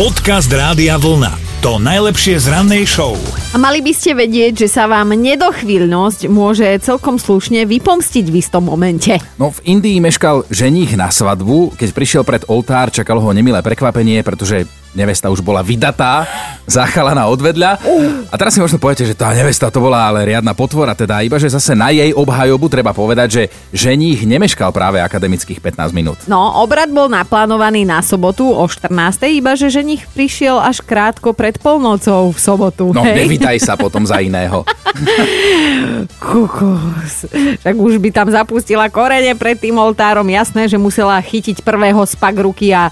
Podcast Rádia Vlna. To najlepšie z rannej show. A mali by ste vedieť, že sa vám nedochvíľnosť môže celkom slušne vypomstiť v istom momente. No v Indii meškal ženích na svadbu, keď prišiel pred oltár, čakalo ho nemilé prekvapenie, pretože nevesta už bola vydatá, záchala na odvedľa. A teraz si možno poviete, že tá nevesta to bola ale riadna potvora, teda iba, že zase na jej obhajobu treba povedať, že ženích nemeškal práve akademických 15 minút. No, obrad bol naplánovaný na sobotu o 14. iba, že ženich prišiel až krátko pred polnocou v sobotu. No, hej? nevítaj sa potom za iného. Kukus. Tak už by tam zapustila korene pred tým oltárom. Jasné, že musela chytiť prvého spak ruky a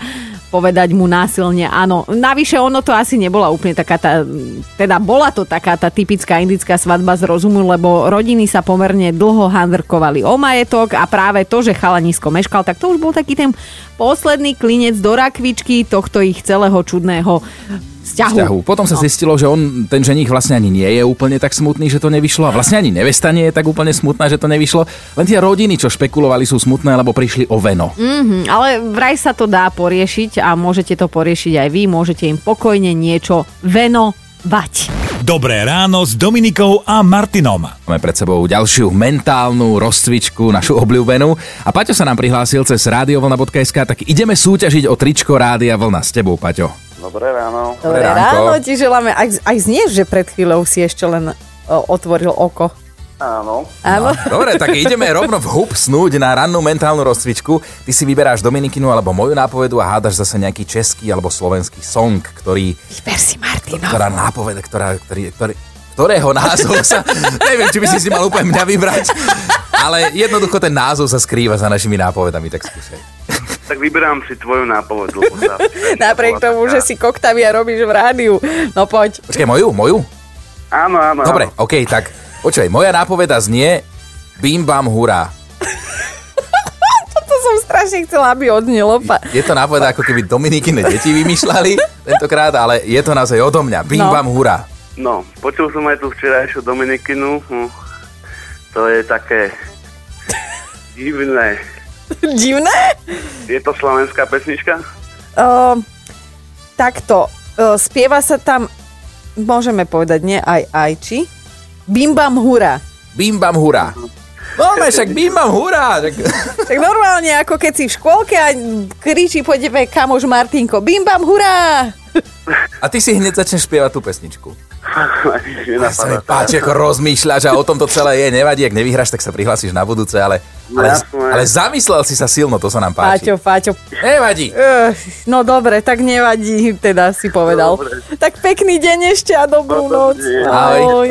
povedať mu násilne áno. Navyše ono to asi nebola úplne taká tá, teda bola to taká tá typická indická svadba z rozumu, lebo rodiny sa pomerne dlho handrkovali o majetok a práve to, že chalanisko meškal, tak to už bol taký ten posledný klinec do rakvičky tohto ich celého čudného vzťahu. vzťahu. Potom sa No. zistilo, že on, ten ženich vlastne ani nie je úplne tak smutný, že to nevyšlo a vlastne ani nevesta nie je tak úplne smutná, že to nevyšlo. Len tie rodiny, čo špekulovali, sú smutné, lebo prišli o veno. Mhm, ale vraj sa to dá poriešiť a môžete to poriešiť aj vy, môžete im pokojne niečo venovať. Dobré ráno s Dominikou a Martinom. Máme pred sebou ďalšiu mentálnu rozcvičku, našu obľúbenú. A Paťo sa nám prihlásil cez radiovlna.sk, tak ideme súťažiť o tričko Rádia Vlna s tebou, Paťo. Dobré ráno. Dobré ráno, ti želáme. Aj, aj znieš, že pred chvíľou si ešte len o, otvoril oko. Áno. Áno. Dobre, tak ideme rovno vhupsnúť na rannú mentálnu rozcvičku. Ty si vyberáš Dominikinu alebo moju nápovedu a hádaš zase nejaký český alebo slovenský song, ktorý, Vyber si Martina. ktorá nápoveda, ktorá, ktorý, ktorý, ktorého názov sa... neviem, či by si si mal úplne mňa vybrať, ale jednoducho ten názov sa skrýva za našimi nápovedami, tak skúšaj. Tak vyberám si tvoju sa- Napriek tomu, taká- že si koktavia robíš v rádiu. No poď. Počkaj, moju? Moju? Áno, áno. Dobre, áno. OK, tak počkaj, moja nápoveda znie Bim bam hurá. To som strašne chcela, aby odnelo. Pa. Je to nápoveda, ako keby Dominikine deti vymýšľali tentokrát, ale je to naozaj odo mňa. Bim No. bam hurá. No, počul som aj tú včerajšiu Dominikinu. Hm, To je také divné. Divné? Je to slovenská pesnička? Uh, takto. Uh, spieva sa tam, môžeme povedať, nie aj aj či? Bim bam hura. Bim bam hurá. No, ne, však bim bam hurá. Tak... Tak normálne, ako keď si v škôlke a kričí po tebe kamoš Martinko. Bim bam hurá! A ty si hneď začneš spievať tú pesničku. Sa mi páči, ako rozmýšľaš a o tom to celé je. Nevadí, ak nevyhráš, tak sa prihlásiš na budúce, ale, ale, ale zamyslel si sa silno, to sa nám páči. Páťo, Páťo. Nevadí. Uh, no dobre, tak nevadí, teda si povedal. Dobre. Tak pekný deň ešte a dobrú noc. deň. Ahoj.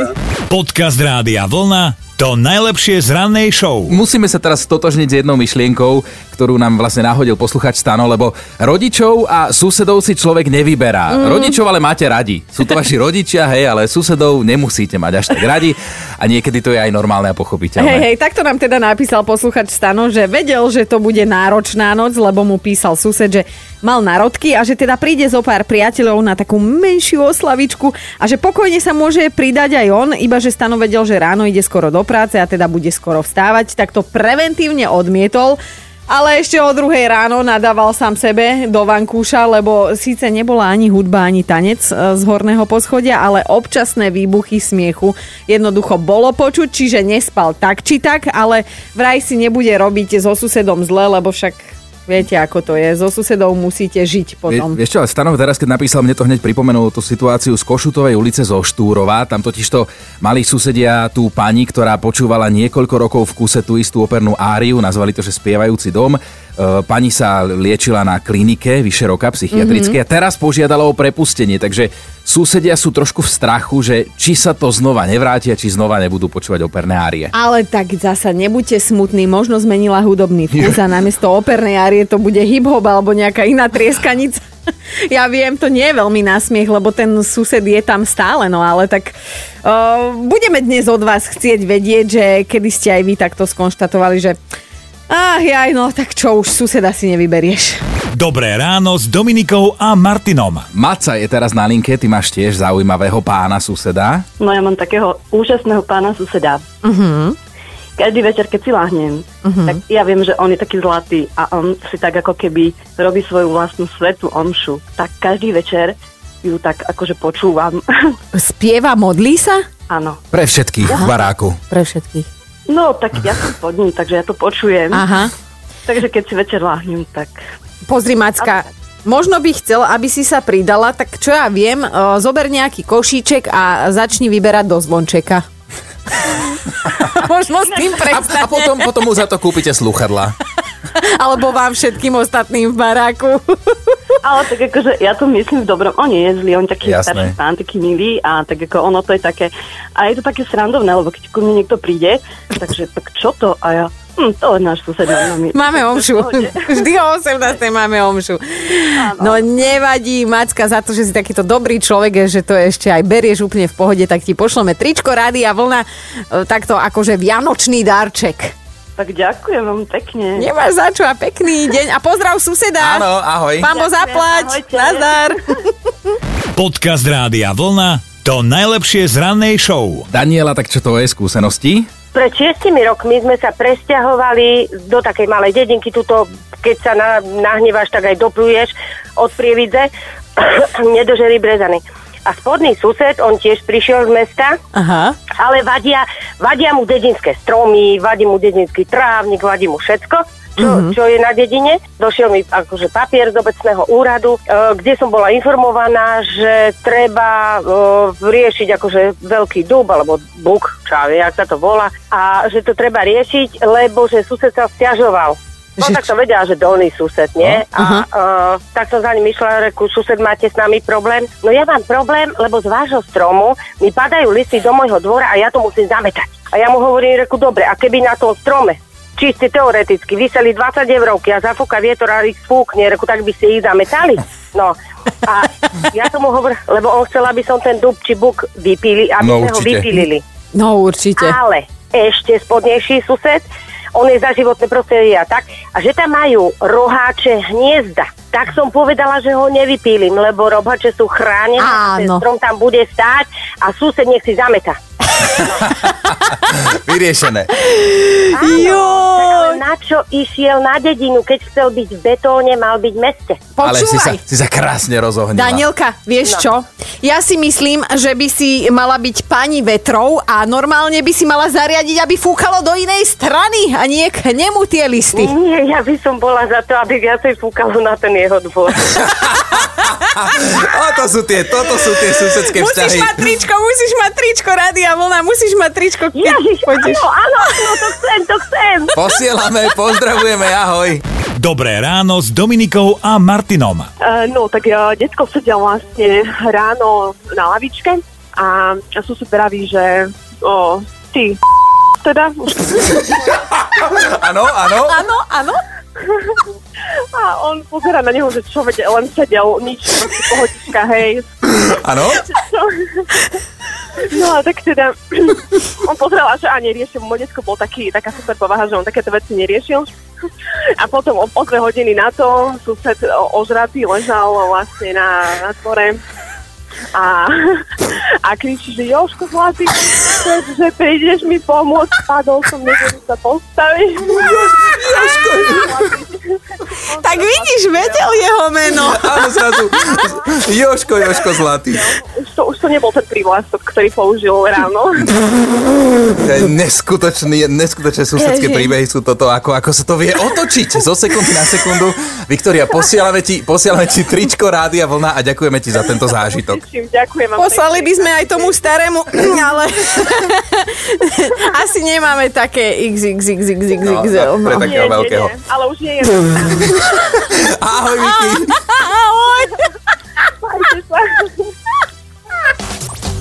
Podcast Rádia Vlna. To najlepšie z rannej show. Musíme sa teraz stotožniť s jednou myšlienkou, ktorú nám vlastne nahodil posluchač Stano, lebo rodičov a susedov si človek nevyberá. Mm. Rodičov ale máte radi. Sú to vaši rodičia, hej, ale susedov nemusíte mať až tak radi a niekedy to je aj normálne a pochopiteľné. Hej, hej, takto nám teda napísal posluchač Stano, že vedel, že to bude náročná noc, lebo mu písal sused, že mal narodky a že teda príde zo pár priateľov na takú menšiu oslavičku a že pokojne sa môže pridať aj on, iba že Stano vedel, že ráno ide skoro do práce a teda bude skoro vstávať, tak to preventívne odmietol. Ale ešte o druhej ráno nadával sám sebe do vankúša, lebo síce nebola ani hudba, ani tanec e, z horného poschodia, ale občasné výbuchy smiechu jednoducho bolo počuť, čiže nespal tak či tak, ale vraj si nebude robiť so susedom zle, lebo však viete, ako to je. So susedou musíte žiť potom. Vie, vieš čo, ale Stanov teraz, keď napísal, mne to hneď pripomenulo tú situáciu z Košutovej ulice zo Štúrova. Tam totižto mali susedia tú pani, ktorá počúvala niekoľko rokov v kuse tú istú opernú áriu, nazvali to, že spievajúci dom. E, Pani sa liečila na klinike vyše roka psychiatrické mm-hmm. a teraz požiadala o prepustenie, takže susedia sú trošku v strachu, že či sa to znova nevrátia, či znova nebudú počúvať operné árie. Ale tak zasa nebuďte smutní, možno zmenila hudobný vkus a namiesto opernej árie to bude hip-hop alebo nejaká iná trieskanica. Ja viem, to nie je veľmi nasmiech, lebo ten sused je tam stále, no ale tak uh, budeme dnes od vás chcieť vedieť, že kedy ste aj vy takto skonštatovali, že ach jaj, no tak čo už suseda si nevyberieš. Dobré ráno s Dominikou a Martinom. Maca je teraz na linke, ty máš tiež zaujímavého pána suseda. No ja mám takého úžasného pána suseda. Uh-huh. každý večer, keď si lahnem, uh-huh. tak ja viem, že on je taký zlatý a on si tak ako keby robí svoju vlastnú svetú omšu. Tak každý večer ju tak akože počúvam. Spieva, modlí sa? Áno. Pre všetkých v baráku. Pre všetkých. No, tak ja som pod ním, takže ja to počujem. Aha. Takže keď si večer lahnem, tak... Pozri, Macka, možno by chcel, aby si sa pridala, tak čo ja viem, zober nejaký košíček a začni vyberať do zvončeka. možno s tým A, prestane. a potom, potom mu za to kúpite sluchadla. Alebo vám všetkým ostatným v baráku. Ale tak akože ja to myslím v dobrom. On nie je zlý, on taký Jasné. starší pán, taký milý a tak ako ono to je také... A je to také srandovné, lebo keď ku mne niekto príde, takže tak čo to? A ja, hm, to je náš sused nami. Máme omšu. Vždy o 18. máme omšu. No nevadí, Macka, za to, že si takýto dobrý človek, že to ešte aj berieš úplne v pohode, tak ti pošleme tričko, rady a vlna, e, takto akože vianočný darček. Tak ďakujem vám pekne. Nemáš za čo a pekný deň a pozdrav suseda. Áno, ahoj. Pán Bo zaplať. ahojte. Nazdar. Podcast Rádia Vlna to najlepšie z rannej show. Daniela, tak čo to je skúsenosti? Pred šiestimi rokmi sme sa presťahovali do takej malej dedinky, tuto, keď sa na, nahneváš, tak aj dopluješ od Prievidze, nedoželi brezany. A spodný sused, on tiež prišiel z mesta, Aha. ale vadia, vadia mu dedinské stromy, vadí mu dedinský trávnik, vadí mu všetko, čo, mm-hmm. čo je na dedine. Došiel mi akože papier z obecného úradu, e, kde som bola informovaná, že treba e, riešiť akože veľký dub alebo buk, čo ja vie, sa to volá, a že to treba riešiť, lebo že sused sa stiažoval. Že No tak som vedela, že dolný sused, nie? A uh, tak som za ním išla, reku, sused, máte s nami problém? No ja mám problém, lebo z vášho stromu mi padajú listy do môjho dvora a ja to musím zametať. A ja mu hovorím, reku, dobre, a keby na tom strome čiste teoreticky vyseli 20 eurovky a zafúka vietor a ich spúkne, reku, tak by ste ich zametali? No. A ja tomu hovorím, lebo on chcel, aby som ten dub či buk vypili, aby No, sme ho určite. vypilili. No určite. Ale ešte spodnejší sused, on je za životné prostredie a tak, a že tam majú roháče hniezda. Tak som povedala, že ho nevypílim, lebo roháče sú chránené, strom tam bude stáť a sused nech si zameta. Vyriešené. Ale na čo išiel na dedinu, keď chcel byť v betóne, mal byť v meste? Ale si sa, Počúvaj. si sa krásne rozohnila. Danielka, vieš No. čo? Ja si myslím, že by si mala byť pani vetrov a normálne by si mala zariadiť, aby fúkalo do inej strany a nie k nemu tie listy. Nie, ja by som bola za to, aby viacej fúkalo na ten jeho dvor. O, to sú tie, toto sú tie susedské Musíš vzťahy. mať tričko, musíš mať tričko, Rádia Vlna, musíš mať tričko, keď Ježiš, pôjdeš. áno, áno, áno, to chcem, to chcem. Posielame, pozdravujeme, ahoj. Dobré ráno s Dominikou a Martinom. Uh, no, tak uh, detko sedel vlastne ráno na lavičke a, a sused vraví, že o, ty teda Áno, áno. Áno, áno. a on pozera na neho, že čo vede, len sedel, nič, proste pohodička, hej. Áno? No a tak teda, on pozeral, že a neriešil, môj detko bol taký, taká super povaha, že on takéto veci neriešil. A potom o, o dve hodiny na to sused ožratý ležal vlastne na, na dvore a, a kričí, že Joško zlatý, že prídeš mi pomôcť, padol som, neviem sa postaviť. Joško, Tak vidíš, vedel jeho meno. Áno, zrazu. Joško, Joško zlatý. To, už to nebol ten prívlastok, ktorý použil ráno. To je Neskutočný, neskutočné susedské príbehy sú toto, ako, ako sa to vie otočiť zo sekundy na sekundu. Viktoria, posielame ti, posielame ti tričko Rádia Vlna a ďakujeme ti za tento zážitok. Ďakujem vám. Poslali by sme aj tomu starému, ale asi nemáme také XXXXXXL. No, pre No. takého veľkého. nie, ale už nie je. Ahoj, Viki. Ahoj.